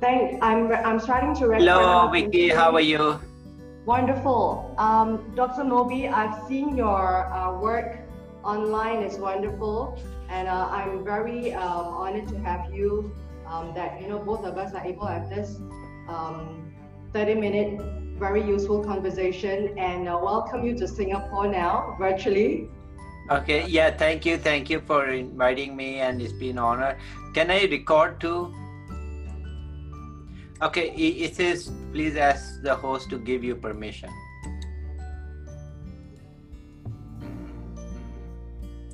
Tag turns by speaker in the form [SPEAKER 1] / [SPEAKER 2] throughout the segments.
[SPEAKER 1] Thank. I'm. I'm starting to. Record.
[SPEAKER 2] Hello, Vicky. How are you?
[SPEAKER 1] Wonderful. Um, Dr. Moby, I've seen your uh, work online. It's wonderful, and uh, I'm very um, honored to have you. Um, that you know, both of us are able to have this 30-minute, um, very useful conversation, and uh, welcome you to Singapore now virtually.
[SPEAKER 2] Okay. Yeah. Thank you. Thank you for inviting me, and it's been an honor. Can I record too? Okay. It says please ask the host to give you permission.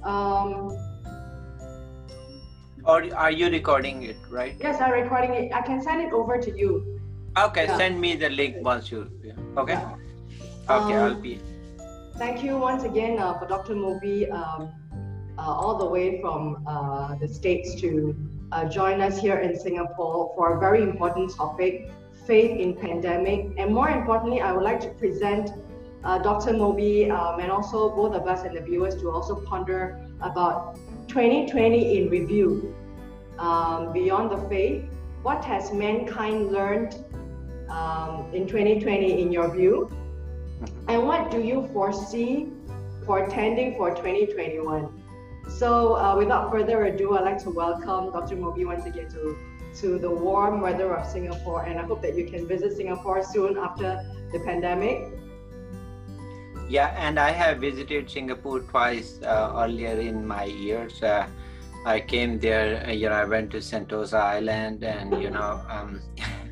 [SPEAKER 1] Um,
[SPEAKER 2] or are you recording it, right?
[SPEAKER 1] Yes, I'm recording it. I can send it over to you.
[SPEAKER 2] Okay, yeah. send me the link once you. Yeah. Okay. Yeah. Okay, um, I'll be.
[SPEAKER 1] Thank you once again uh, for Dr. Moby, um, uh, all the way from uh, the States to uh, join us here in Singapore for a very important topic faith in pandemic. And more importantly, I would like to present uh, Dr. Moby um, and also both of us and the viewers to also ponder about 2020 in review. Um, beyond the faith, what has mankind learned um, in 2020 in your view? And what do you foresee for portending for 2021? So uh, without further ado, I'd like to welcome Dr. Moby once again to, to the warm weather of Singapore. And I hope that you can visit Singapore soon after the pandemic.
[SPEAKER 2] Yeah, and I have visited Singapore twice uh, earlier in my years. Uh, I came there, uh, you know, I went to Sentosa Island and, you know, um,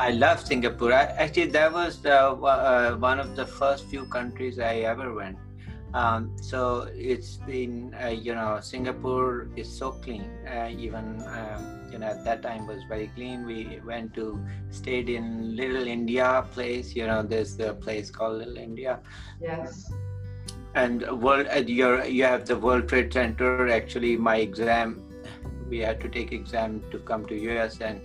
[SPEAKER 2] I love Singapore. I, actually, that was the, uh, one of the first few countries I ever went. Um, so it's been, uh, you know, Singapore is so clean. Uh, even, um, you know, at that time was very clean. We went to, stayed in Little India place. You know, there's the place called Little India.
[SPEAKER 1] Yes.
[SPEAKER 2] And world, uh, you you have the World Trade Center. Actually, my exam, we had to take exam to come to US, and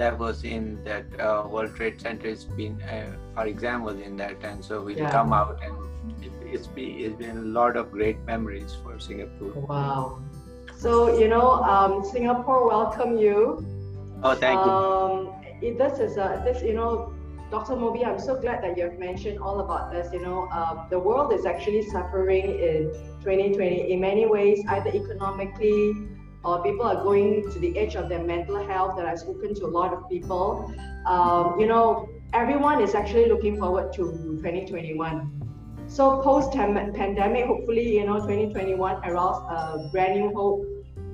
[SPEAKER 2] that was in that uh, World Trade Center. It's been uh, our exam was in that, and so we yeah. come out and it's been it's been a lot of great memories for Singapore.
[SPEAKER 1] Wow. So you know, um, Singapore welcome you.
[SPEAKER 2] Oh, thank you. um,
[SPEAKER 1] you. This is a this you know, Dr. Moby. I'm so glad that you've mentioned all about this. You know, um, the world is actually suffering in 2020 in many ways, either economically or people are going to the edge of their mental health. That I've spoken to a lot of people. Um, you know, everyone is actually looking forward to 2021 so post pandemic, hopefully, you know, 2021 arouse a brand new hope.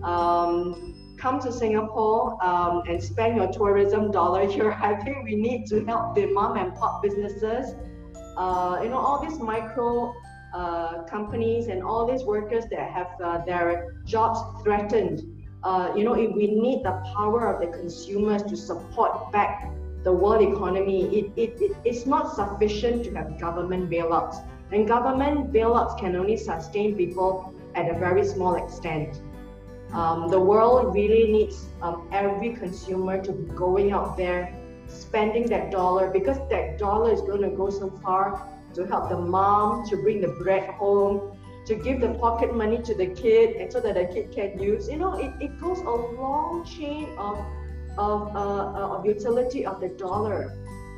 [SPEAKER 1] Um, come to Singapore um, and spend your tourism dollar here. I think we need to help the mom and pop businesses. Uh, you know, all these micro uh, companies and all these workers that have uh, their jobs threatened. Uh, you know, if we need the power of the consumers to support back the world economy, it, it, it, it's not sufficient to have government bailouts. And government bailouts can only sustain people at a very small extent. Um, the world really needs um, every consumer to be going out there, spending that dollar, because that dollar is going to go so far to help the mom to bring the bread home, to give the pocket money to the kid, and so that the kid can use. You know, it, it goes a long chain of of uh, uh of utility of the dollar.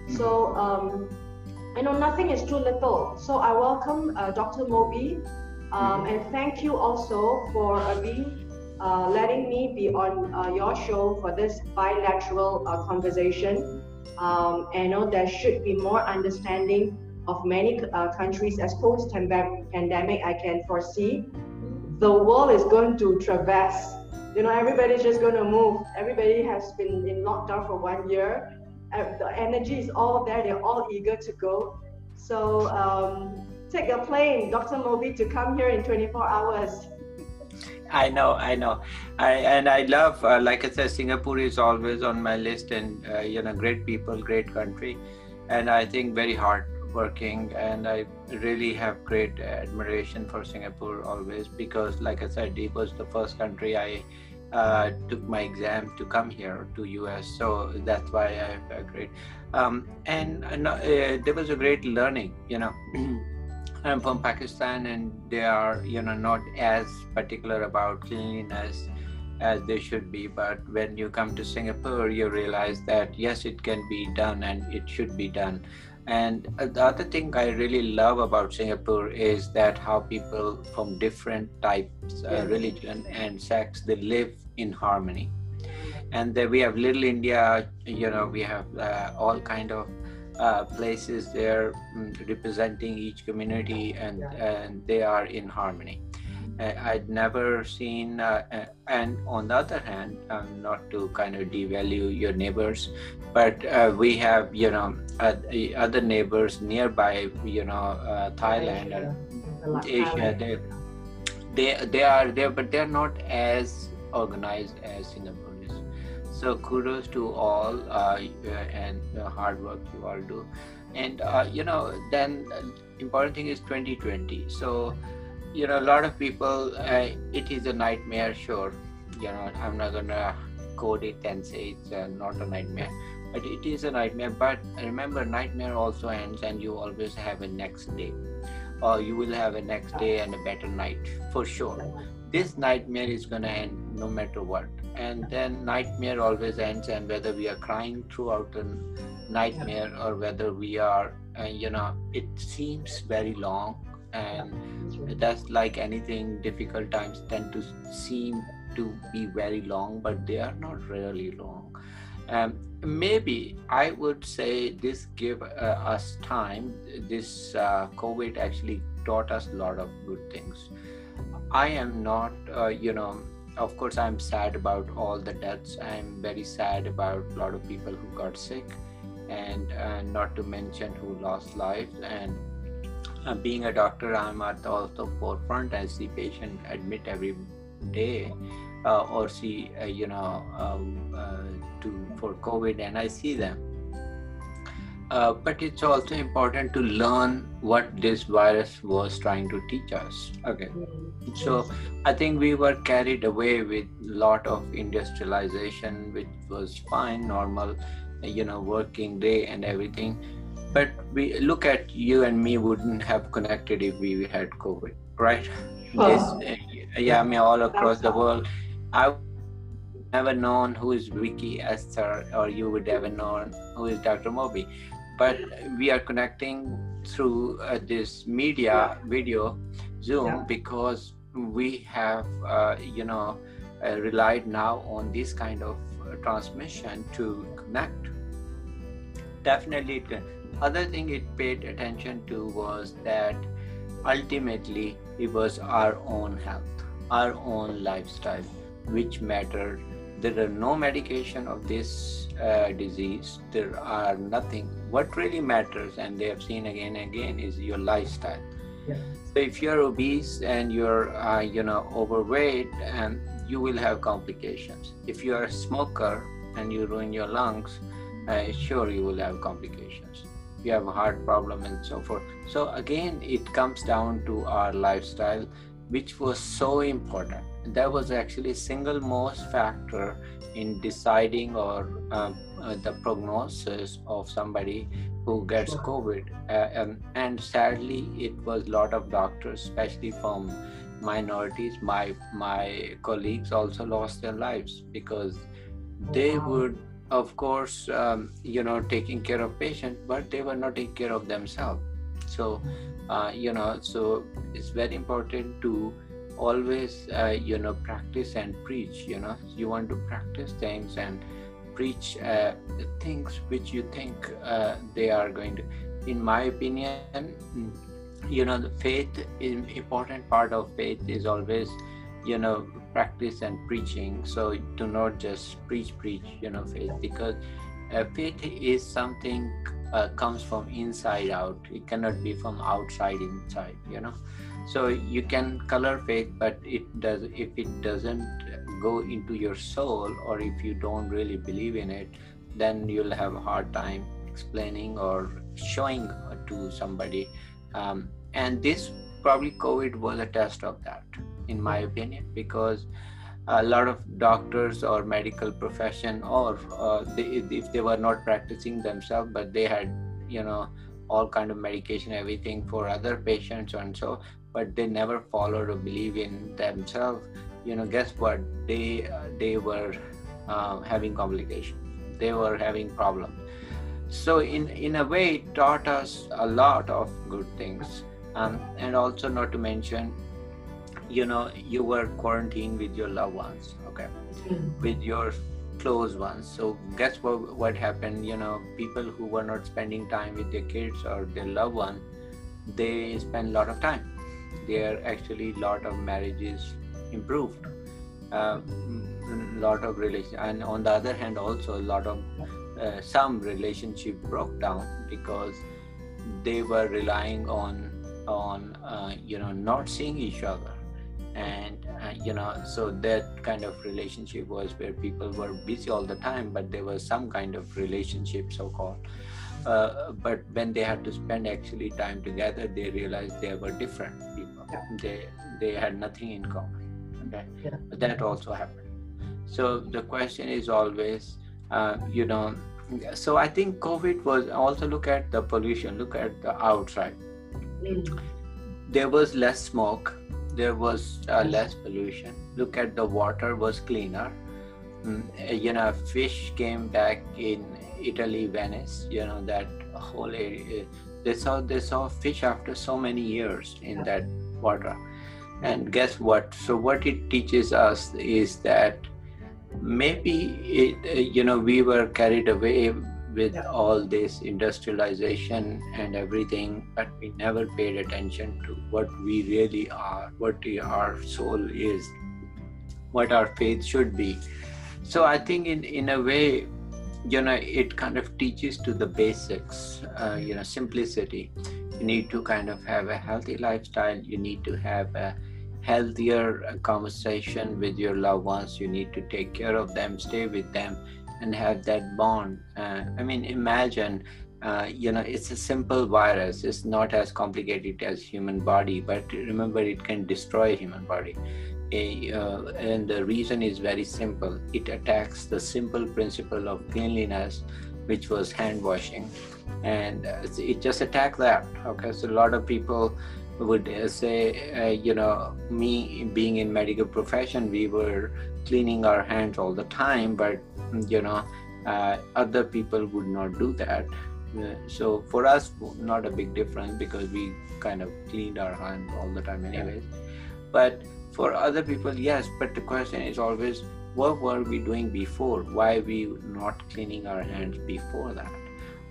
[SPEAKER 1] So um, I know nothing is too little. So I welcome uh, Dr. Moby um, and thank you also for uh, being, uh, letting me be on uh, your show for this bilateral uh, conversation. Um, and I know there should be more understanding of many uh, countries as post pandemic I can foresee. The world is going to traverse. You know, everybody's just going to move. Everybody has been in lockdown for one year the energy is all there. They're all eager to go. So um, take a plane, Dr. Moby, to come here in 24 hours.
[SPEAKER 2] I know, I know, I and I love, uh, like I said, Singapore is always on my list, and uh, you know, great people, great country, and I think very hard working, and I really have great admiration for Singapore always because, like I said, it was the first country I uh, took my exam to come here to US. So that's why I have a great um, and uh, uh, there was a great learning. You know, I'm from Pakistan, and they are you know not as particular about cleanliness as they should be. But when you come to Singapore, you realize that yes, it can be done and it should be done. And the other thing I really love about Singapore is that how people from different types, uh, religion and sects, they live in harmony. And then we have Little India, you know, we have uh, all kind of uh, places there um, representing each community and, and they are in harmony. Uh, I'd never seen, uh, uh, and on the other hand, um, not to kind of devalue your neighbors, but uh, we have, you know, other neighbors nearby, you know, Thailand and Asia. They, they, they are there, but they're not as organized as Singapore is. So kudos to all uh, and the hard work you all do. And uh, you know, then important thing is 2020. So you know, a lot of people, uh, it is a nightmare, sure. You know, I'm not gonna code it and say it's uh, not a nightmare, but it is a nightmare. But remember, nightmare also ends, and you always have a next day, or you will have a next day and a better night for sure. This nightmare is gonna end no matter what, and then nightmare always ends, and whether we are crying throughout the nightmare or whether we are, uh, you know, it seems very long and that's like anything difficult times tend to seem to be very long but they are not really long. Um, maybe i would say this give uh, us time. This uh, covid actually taught us a lot of good things. I am not uh, you know of course i'm sad about all the deaths. I'm very sad about a lot of people who got sick and uh, not to mention who lost lives and being a doctor, I'm at the also forefront. I see patient admit every day, uh, or see uh, you know um, uh, to for COVID, and I see them. Uh, but it's also important to learn what this virus was trying to teach us. Okay, so I think we were carried away with a lot of industrialization, which was fine, normal, you know, working day and everything but we look at you and me wouldn't have connected if we had covid right oh. this, uh, yeah i mean all across the world i never known who is vicky esther or you would ever known who is dr moby but we are connecting through uh, this media video zoom yeah. because we have uh, you know uh, relied now on this kind of uh, transmission to connect definitely it can other thing it paid attention to was that ultimately it was our own health our own lifestyle which mattered. There are no medication of this uh, disease. There are nothing. What really matters and they have seen again and again is your lifestyle. So if you're obese and you're uh, you know overweight and you will have complications. If you're a smoker and you ruin your lungs uh, sure you will have complications you have a heart problem and so forth. So again it comes down to our lifestyle which was so important. That was actually single most factor in deciding or um, uh, the prognosis of somebody who gets covid. Uh, and, and sadly it was a lot of doctors especially from minorities my my colleagues also lost their lives because they would of course um, you know taking care of patient but they were not taking care of themselves. So uh, you know so it's very important to always uh, you know practice and preach you know. You want to practice things and preach uh, things which you think uh, they are going to in my opinion you know the faith is important part of faith is always you know practice and preaching. So do not just preach preach you know faith because uh, faith is something uh, comes from inside out. It cannot be from outside inside you know. So you can color faith but it does if it doesn't go into your soul or if you don't really believe in it then you'll have a hard time explaining or showing to somebody. Um, and this probably covid was a test of that in my opinion because a lot of doctors or medical profession or uh, they, if they were not practicing themselves but they had you know all kind of medication everything for other patients and so but they never followed or believe in themselves you know guess what? They they were uh, having complications. They were having problems. So in in a way it taught us a lot of good things. Um, and also not to mention you know you were quarantined with your loved ones okay? Mm. with your close ones. So guess what what happened? You know people who were not spending time with their kids or their loved one they spend a lot of time. There actually a lot of marriages improved. A uh, lot of relation and on the other hand also a lot of uh, some relationship broke down because they were relying on on uh, you know not seeing each other and uh, you know so that kind of relationship was where people were busy all the time but there was some kind of relationship so called uh, but when they had to spend actually time together they realized they were different people yeah. they they had nothing in common okay yeah. but that also happened so the question is always uh, you know so i think covid was also look at the pollution look at the outside mm. there was less smoke there was uh, less pollution. Look at the water was cleaner. Mm, you know fish came back in italy venice you know that whole area. They saw they saw fish after so many years in that water. And guess what? So what it teaches us is that maybe it you know we were carried away with yeah. all this industrialization and everything, but we never paid attention to what we really are, what our soul is, what our faith should be. So I think in, in a way, you know, it kind of teaches to the basics, uh, you know, simplicity. You need to kind of have a healthy lifestyle. You need to have a healthier conversation with your loved ones. You need to take care of them, stay with them and have that bond. Uh, I mean, imagine, uh, you know, it's a simple virus. It's not as complicated as human body, but remember, it can destroy human body. A, uh, and the reason is very simple. It attacks the simple principle of cleanliness, which was hand washing, and uh, it just attacked that. Okay, so a lot of people would uh, say, uh, you know, me being in medical profession, we were cleaning our hands all the time, but you know, uh, other people would not do that. Uh, so for us, not a big difference because we kind of cleaned our hands all the time, anyways. But for other people, yes. But the question is always, what were we doing before? Why we not cleaning our hands before that?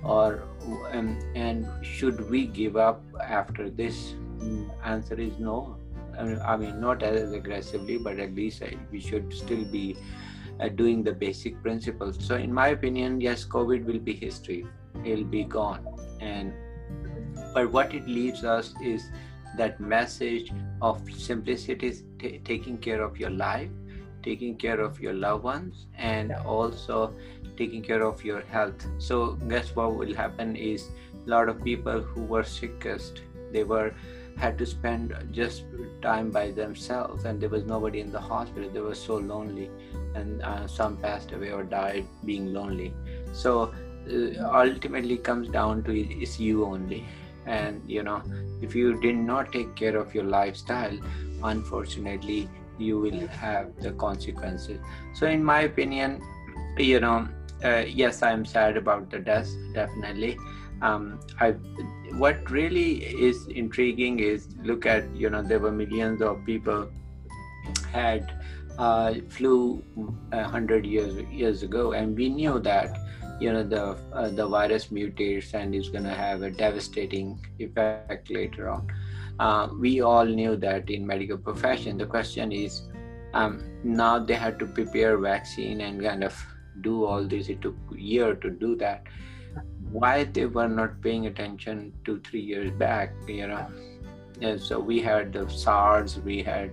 [SPEAKER 2] Or um, and should we give up after this? Answer is no. I mean, not as aggressively, but at least we should still be uh, doing the basic principles. So, in my opinion, yes, COVID will be history. It'll be gone. And but what it leaves us is that message of simplicity, t- taking care of your life, taking care of your loved ones, and also taking care of your health. So, guess what will happen is a lot of people who were sickest, they were had to spend just time by themselves and there was nobody in the hospital. They were so lonely and uh, some passed away or died being lonely. So uh, ultimately comes down to it's you only. And you know if you did not take care of your lifestyle unfortunately you will have the consequences. So in my opinion you know uh, yes i'm sad about the death definitely um, I, what really is intriguing is look at you know there were millions of people had uh, flu a hundred years years ago, and we knew that you know the uh, the virus mutates and is going to have a devastating effect later on. Uh, we all knew that in medical profession. The question is, um, now they had to prepare vaccine and kind of do all this. It took year to do that why they were not paying attention two three years back you know. So we had the sars we had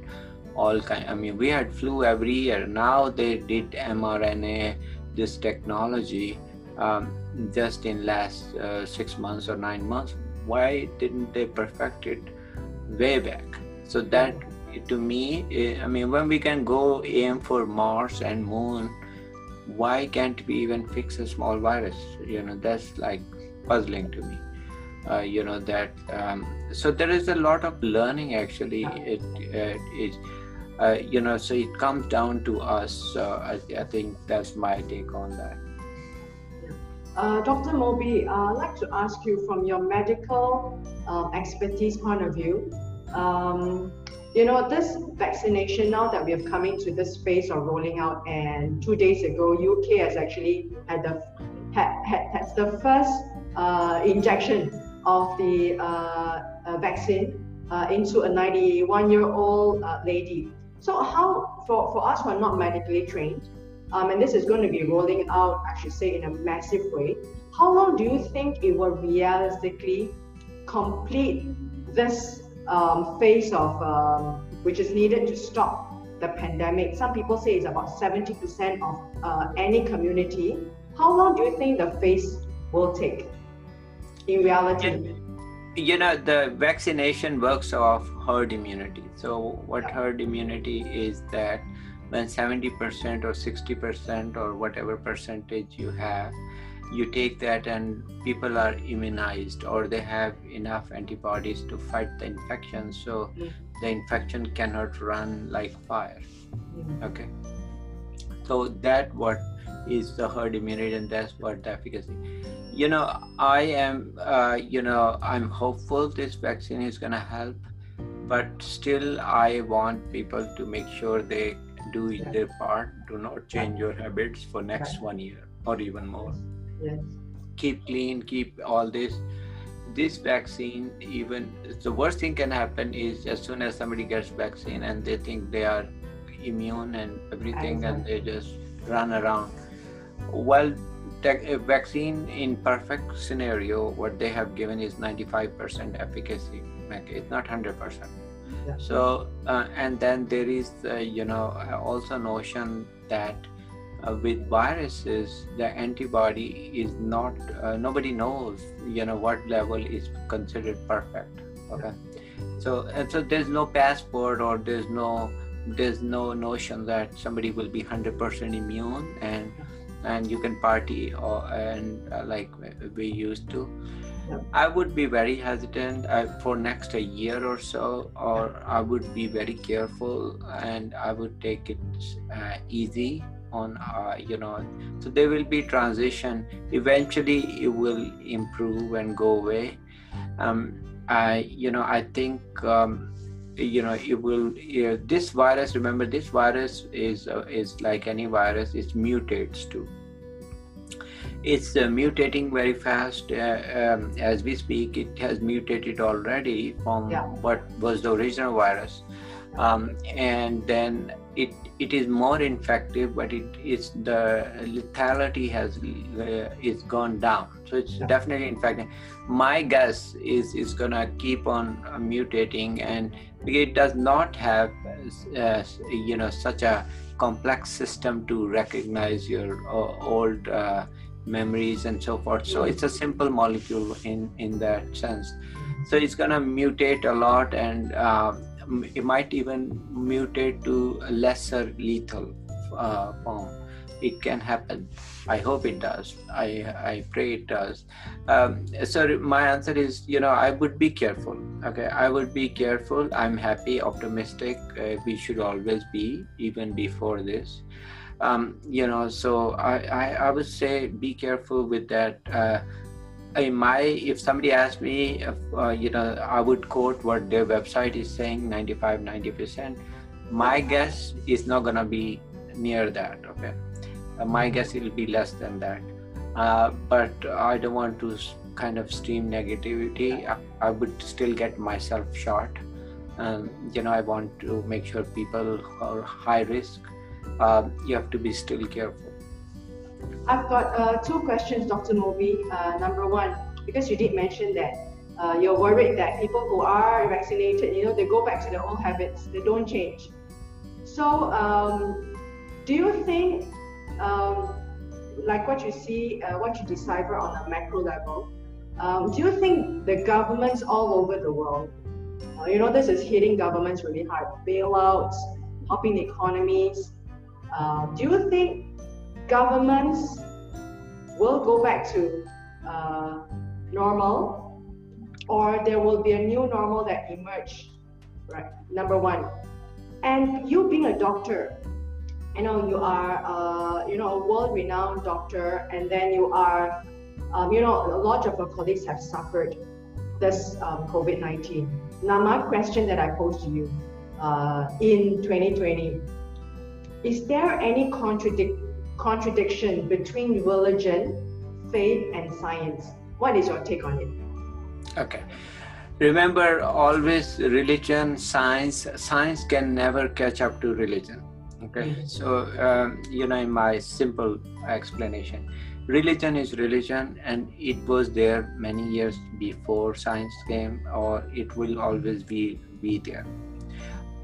[SPEAKER 2] all kind i mean we had flu every year. Now they did mrna this technology um, just in last uh, six months or nine months. Why didn't they perfect it way back? So that to me eh, i mean when we can go aim for mars and moon why can't we even fix a small virus you know that's like puzzling to me uh, you know that um, so there is a lot of learning actually it, it is uh, you know, so it comes down to us. I, I, think that's my take on that.
[SPEAKER 1] Uh, Dr. Moby, uh, I'd like to ask you from your medical um, expertise point of view. Um, you know, this vaccination now that we have coming to this phase of rolling out, and two days ago, UK has actually had the had, had, had the first uh, injection of the uh, uh, vaccine uh, into a 91 year old lady. So, how for, for us who are not medically trained, um, and this is going to be rolling out, I should say, in a massive way, how long do you think it will realistically complete this um, phase of um, which is needed to stop the pandemic? Some people say it's about 70% of uh, any community. How long do you think the phase will take? in reality?
[SPEAKER 2] You know, the vaccination works off herd immunity. So, what herd immunity is that when 70% or 60% or whatever percentage you have, you take that and people are immunized or they have enough antibodies to fight the infection so mm. the infection cannot run like fire. Mm. okay. So that what is the herd immunity and that's what the efficacy. You know i am uh, you know i'm hopeful this vaccine is going to help but still i want people to make sure they do their part. Do not change your habits for next one year or even more
[SPEAKER 1] yes.
[SPEAKER 2] keep clean keep all this this vaccine even the worst thing can happen is as soon as somebody gets vaccine and they think they are immune and everything and they just run around well a vaccine in perfect scenario, what they have given is 95% efficacy. It's not 100%. Yeah. So, uh, and then there is, uh, you know, also notion that uh, with viruses, the antibody is not, uh, nobody knows, you know, what level is considered perfect. Okay. So, and so there's no passport or there's no, there's no notion that somebody will be 100% immune and and you can party or and uh, like we used to. I would be very hesitant uh, for next a year or so or i would be very careful and i would take it uh, easy on uh, you know. So there will be transition. Eventually it will improve and go away. Um, i you know i think um, you know it will uh, this virus remember this virus is uh, is like any virus it mutates too. It's uh, mutating very fast uh, um, as we speak it has mutated already from yeah. what was the original virus um, and then it it is more infective but it is the lethality has uh, is gone down. So it's yeah. definitely infecting. My guess is it's gonna keep on uh, mutating and it does not have uh, you know such a complex system to recognize your uh, old uh, memories and so forth. So it's a simple molecule in in that sense. So it's going to mutate a lot and uh, it might even mutate to a lesser lethal uh, form. It can happen. I hope it does. I i pray it does. Um, so my answer is you know i would be careful okay? I would be careful. I'm happy optimistic. Uh, we should always be even before this. Um, you know so I, I, I would say be careful with that. Uh, in my if somebody asked me if, uh, you know i would quote what their website is saying 95 90 percent my guess is not going to be near that okay? Uh, my guess it will be less than that. Uh, but i don't want to kind of stream negativity. I, I would still get myself shot. Um, you know i want to make sure people are high risk. Uh, you have to be still careful.
[SPEAKER 1] I've got uh, two questions, Dr. Moby. Uh, number one, because you did mention that uh, you're worried that people who are vaccinated, you know, they go back to their old habits, they don't change. So, um, do you think, um, like what you see, uh, what you decipher on a macro level, um, do you think the governments all over the world, uh, you know, this is hitting governments really hard, bailouts, helping economies, uh, do you think governments will go back to uh, normal or there will be a new normal that emerge? Right, number one. And you being a doctor, you know, you are, uh, you know, a world-renowned doctor, and then you are, um, you know, a lot of our colleagues have suffered this um, COVID-19. Now, my question that I pose to you uh, in 2020, is there any contradic- contradiction between religion, faith, and science? What is your take on it?
[SPEAKER 2] Okay remember always religion science science can never catch up to religion okay mm-hmm. so um, you know in my simple explanation religion is religion and it was there many years before science came or it will always be be there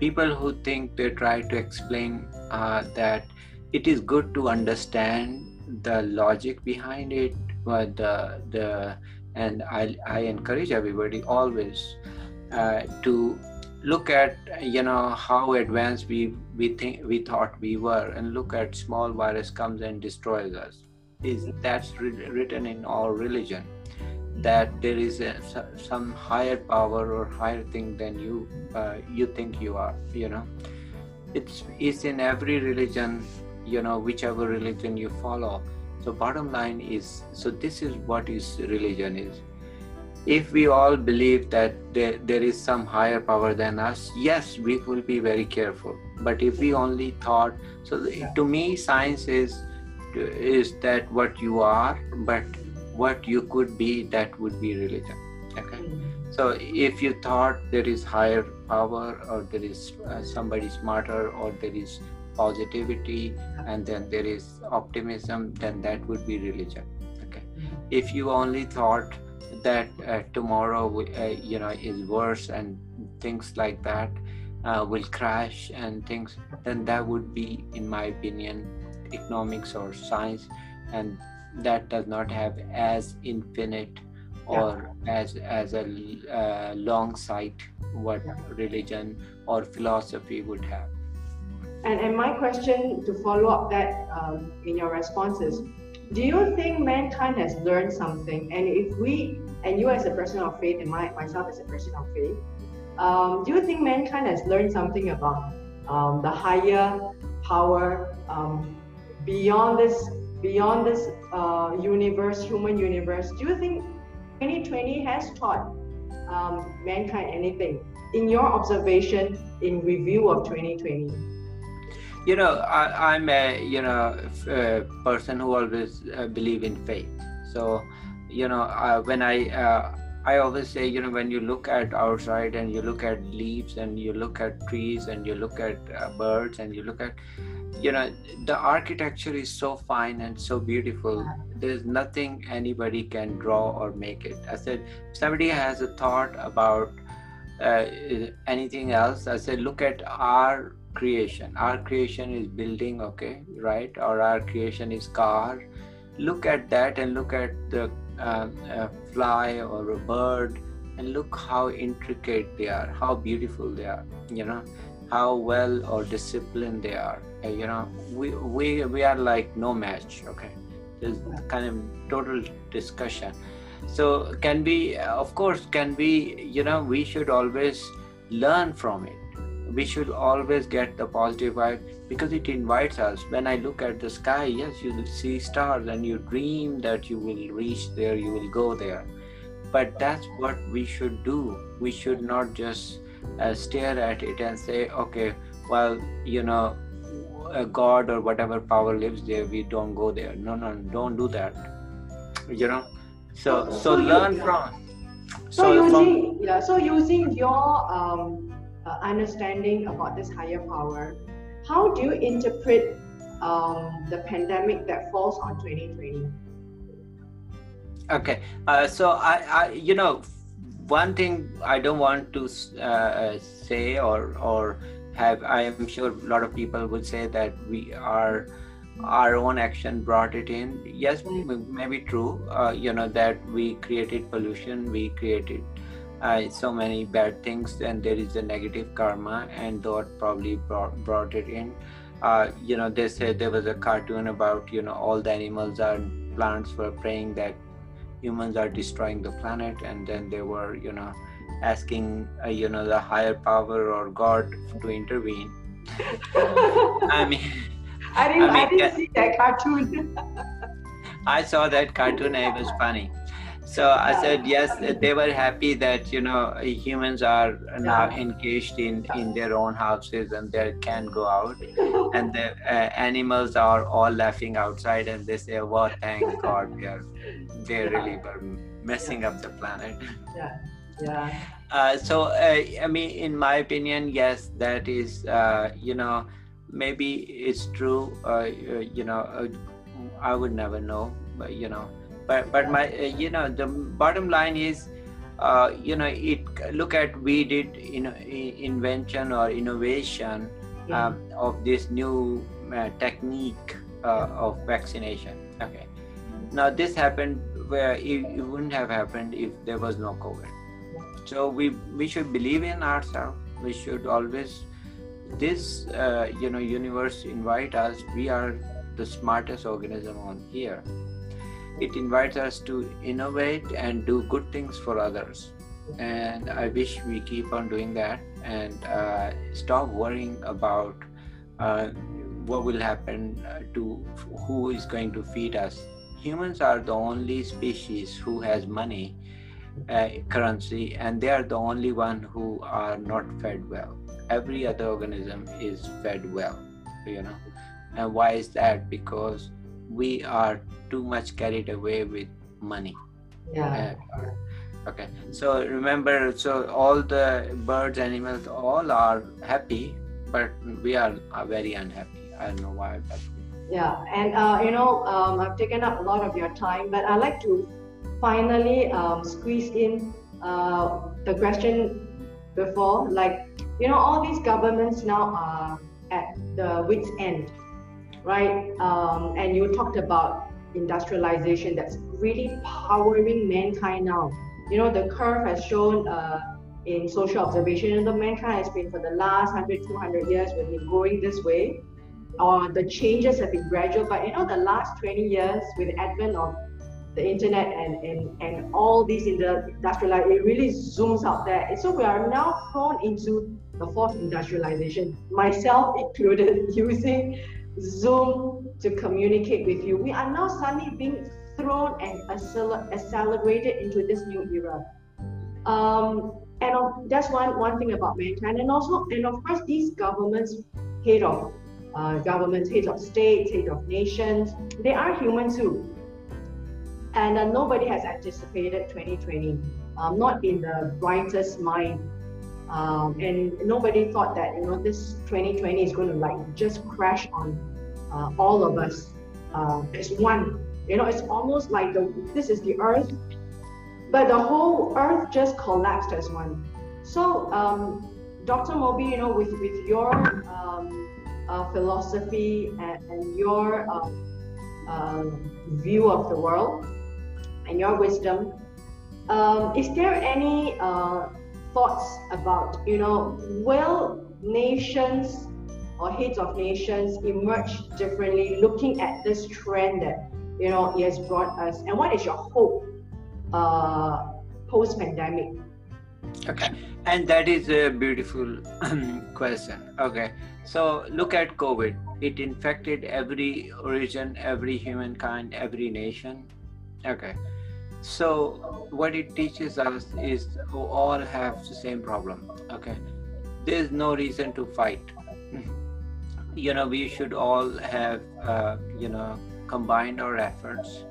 [SPEAKER 2] people who think they try to explain uh, that it is good to understand the logic behind it but the the and I, I encourage everybody always uh, to look at you know how advanced we we think we thought we were and look at small virus comes and destroys us. Is that's written in our religion that there is a, some higher power or higher thing than you uh, you think you are you know. It's it's in every religion you know whichever religion you follow. So bottom line is so this is what is religion is. If we all believe that there, there is some higher power than us yes we will be very careful. But if we only thought so to me science is is that what you are but what you could be that would be religion. Okay? Mm-hmm. so if you thought there is higher power or there is uh, somebody smarter or there is positivity and then there is optimism then that would be religion okay mm-hmm. if you only thought that uh, tomorrow uh, you know is worse and things like that uh, will crash and things then that would be in my opinion economics or science and that does not have as infinite or yeah. as as a uh, long sight what religion or philosophy would have
[SPEAKER 1] and, and my question to follow up that um, in your responses, do you think mankind has learned something? And if we, and you as a person of faith, and my, myself as a person of faith, um, do you think mankind has learned something about um, the higher power um, beyond this, beyond this uh, universe, human universe? Do you think 2020 has taught um, mankind anything? In your observation, in review of 2020?
[SPEAKER 2] You know I, am a you know a person who always uh, believe in faith. So you know uh, when i uh, i always say you know when you look at outside and you look at leaves and you look at trees and you look at uh, birds and you look at you know the architecture is so fine and so beautiful. There's nothing anybody can draw or make it. I said somebody has a thought about uh, anything else i said look at our creation. Our creation is building okay right? Or our creation is car. Look at that and look at the uh, fly or a bird and look how intricate they are how beautiful they are you know how well or disciplined they are. Uh, you know we we we are like no match okay? There's kind of total discussion. So can we of course can we you know we should always learn from it we should always get the positive vibe because it invites us. When i look at the sky yes you see stars and you dream that you will reach there you will go there. But that's what we should do. We should not just uh, stare at it and say okay well you know a god or whatever power lives there we don't go there. No no don't do that. You know? So so, so learn you, from
[SPEAKER 1] so, so using from, yeah so using your um uh, understanding about this higher power, how do you interpret um, the pandemic that falls on 2020?
[SPEAKER 2] Okay, uh, so I, I, you know, one thing I don't want to uh, say or or have. I am sure a lot of people would say that we are our own action brought it in. Yes, maybe true. Uh, you know that we created pollution, we created uh, so many bad things and there is a negative karma and God probably brought, brought it in uh, you know they said there was a cartoon about you know all the animals and plants were praying that humans are destroying the planet and then they were you know asking uh, you know the higher power or god to intervene I mean,
[SPEAKER 1] I didn't, I,
[SPEAKER 2] I
[SPEAKER 1] didn't see that cartoon.
[SPEAKER 2] I saw that cartoon and it was funny. So I said yes. They were happy that you know humans are now encaged in in their own houses and they can go out, and the uh, animals are all laughing outside and they say, "Well, thank God, we are they really were messing up the planet."
[SPEAKER 1] yeah, yeah,
[SPEAKER 2] Uh, so uh, I mean, in my opinion, yes, that is uh, you know maybe it's true. Uh, you know, uh, I would never know, but you know but but my uh, you know the bottom line is uh, you know it look at we did you know invention or innovation
[SPEAKER 1] yeah.
[SPEAKER 2] um, of this new uh, technique uh, of vaccination. Okay. Now this happened where it, it wouldn't have happened if there was no covid. So we we should believe in ourselves. We should always this uh, you know universe invite us. We are the smartest organism on here it invites us to innovate and do good things for others. And i wish we keep on doing that. And uh, stop worrying about uh, what will happen uh, to who is going to feed us. Humans are the only species who has money uh, currency and they are the only one who are not fed well. Every other organism is fed well you know. And why is that? Because we are too much carried away with money.
[SPEAKER 1] Yeah.
[SPEAKER 2] Uh, okay. So remember so all the birds animals all are happy but we are, are very unhappy. I don't know why but
[SPEAKER 1] Yeah, and uh, you know, um, I've taken up a lot of your time, but I'd like to finally um, squeeze in uh, the question before. Like, you know, all these governments now are at the wit's end, right? Um, and you talked about industrialization that's really powering mankind now. You know, the curve has shown uh, in social observation, the mankind has been for the last 100, 200 years, we've been going this way or the changes have been gradual, but you know, the last 20 years with the advent of the internet and, and, and all these in the industrial it really zooms out there. And so we are now thrown into the fourth industrialization, myself included, using Zoom to communicate with you. We are now suddenly being thrown and accel- accelerated into this new era. Um, and of, that's one, one thing about mankind. And also, and of course, these governments, head of uh, governments, heads of states, heads of nations, they are human too. And uh, nobody has anticipated 2020, um, not in the brightest mind. Um, and nobody thought that you know this 2020 is going to like just crash on uh, all of us uh, as one. You know, it's almost like the this is the Earth, but the whole Earth just collapsed as one. So, um, Dr. Moby, you know, with with your um, uh, philosophy and, and your uh, uh, view of the world and your wisdom. Um, is there any uh, thoughts about, you know, will nations or heads of nations emerge differently looking at this trend that, you know, it has brought us? And what is your hope uh, post pandemic?
[SPEAKER 2] Okay, and that is a beautiful question. Okay, so look at COVID. It infected every origin, every humankind, every nation. Okay, so what it teaches us is we all have the same problem. Okay, there's no reason to fight. You know, we should all have, uh, you know, combined our efforts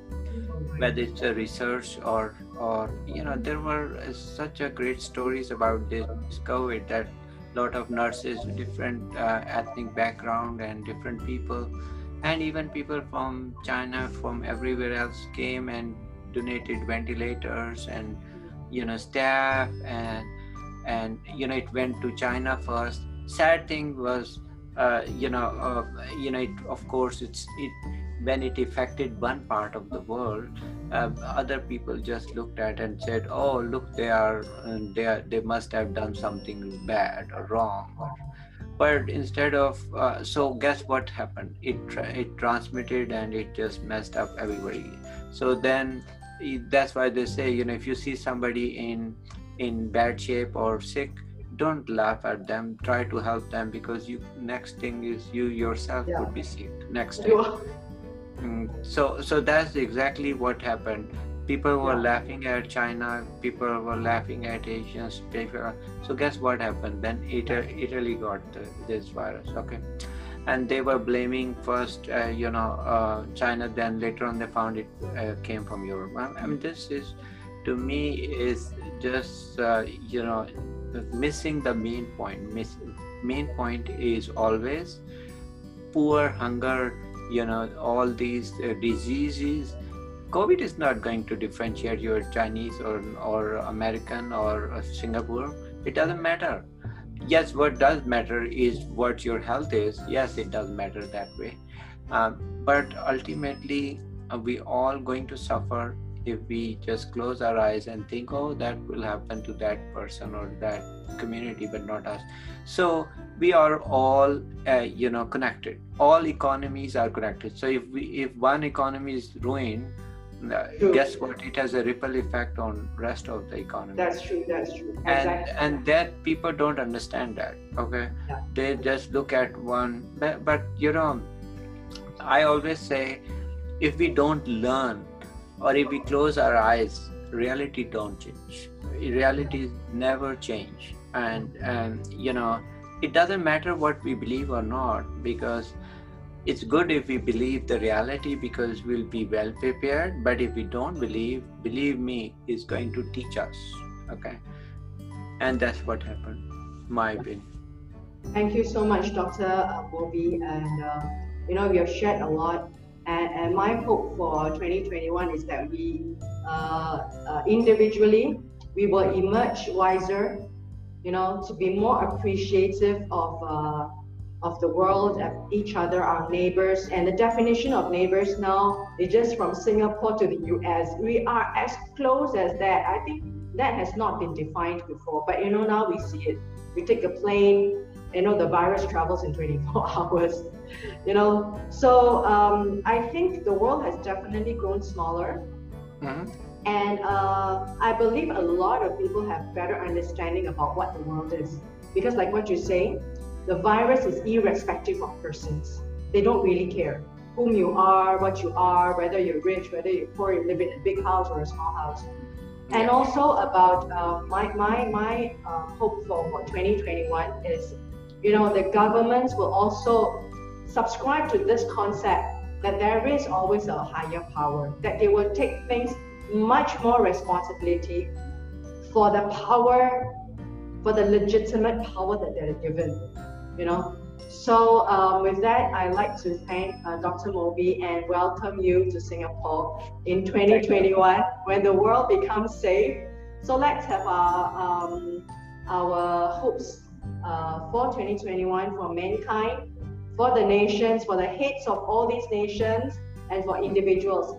[SPEAKER 2] whether it's a research or or you know there were such a great stories about this covid that lot of nurses different uh, ethnic background and different people and even people from china from everywhere else came and donated ventilators and you know staff and and you know it went to china first sad thing was uh, you know uh, you know it, of course it's it when it affected one part of the world, uh, other people just looked at and said, "Oh, look, they are, uh, they are, they must have done something bad or wrong." But instead of, uh, so guess what happened? It tra- it transmitted and it just messed up everybody. So then, that's why they say, you know, if you see somebody in in bad shape or sick, don't laugh at them. Try to help them because you next thing is you yourself
[SPEAKER 1] Yeah.
[SPEAKER 2] could be sick. Next thing. Mm, so so that's exactly what happened. People were
[SPEAKER 1] Yeah.
[SPEAKER 2] laughing at china people were laughing at asians people, so guess what happened? Then italy, italy got the, this virus okay and they were blaming first uh, you know uh, china then later on they found it uh, came from europe. I, mean this is to me is just uh, you know missing the main point. Miss, main point is always poor hunger you know all these uh, diseases. Covid is not going to differentiate your chinese or or american or singapore. It doesn't matter yes what does matter is what your health is. Yes it does matter that way. Um, but ultimately uh, we all going to suffer if we just close our eyes and think oh that will happen to that person or that community but not us. So we are all uh, you know connected. All economies are connected. So if we if one economy is ruined Uh,
[SPEAKER 1] true.
[SPEAKER 2] guess what it has a ripple effect on rest of the economy
[SPEAKER 1] That's true. That's true.
[SPEAKER 2] and
[SPEAKER 1] Exactly.
[SPEAKER 2] and that people don't understand that okay
[SPEAKER 1] Yeah.
[SPEAKER 2] they just look at one but, but you know i always say if we don't learn or if we close our eyes reality don't change reality never change and and you know it doesn't matter what we believe or not because it's good if we believe the reality because we'll be well prepared but if we don't believe believe me it's going to teach us okay and that's what happened my opinion
[SPEAKER 1] Thank you so much, Dr. Mobi. And, uh, you know, we have shared a lot. And, and my hope for 2021 is that we, uh, uh, individually, we will emerge wiser, you know, to be more appreciative of, uh, of the world, of each other, our neighbors. And the definition of neighbors now is just from Singapore to the US. We are as close as that. I think that has not been defined before. But, you know, now we see it. We take a plane, you know the virus travels in 24 hours you know so um, i think the world has definitely grown smaller
[SPEAKER 2] Mhm.
[SPEAKER 1] and uh, i believe a lot of people have better understanding about what the world is because like what you say the virus is irrespective of persons. They don't really care whom you are what you are whether you're rich whether you're poor you live in a big house or a small house. And also about uh, my my my uh, hope for, for 2021 is you know the governments will also subscribe to this concept that there is always a higher power that they will take things much more responsibility for the power for the legitimate power that they're given you know so um, with that i'd like to thank uh, dr mobi and welcome you to singapore in 2021 when the world becomes safe so let's have our um, our hopes uh, for 2021 for mankind, for the nations, for the heads of all these nations, and for individuals.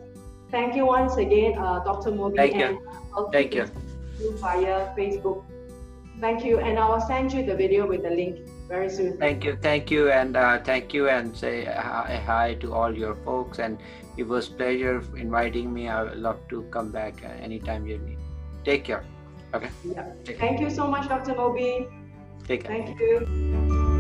[SPEAKER 1] Thank you once again, uh, Dr. Mobi.
[SPEAKER 2] Thank you.
[SPEAKER 1] and I'll
[SPEAKER 2] Thank you.
[SPEAKER 1] you via Facebook. Thank you, and I will send you the video with the link very soon.
[SPEAKER 2] Thank you, thank you, and uh, thank you, and say hi, hi to all your folks. And it was pleasure inviting me. I would love to come back uh, anytime you need. Take care. Okay.
[SPEAKER 1] Yeah.
[SPEAKER 2] Take care.
[SPEAKER 1] Thank you so much, Dr. Mobi.
[SPEAKER 2] Take care.
[SPEAKER 1] Thank you.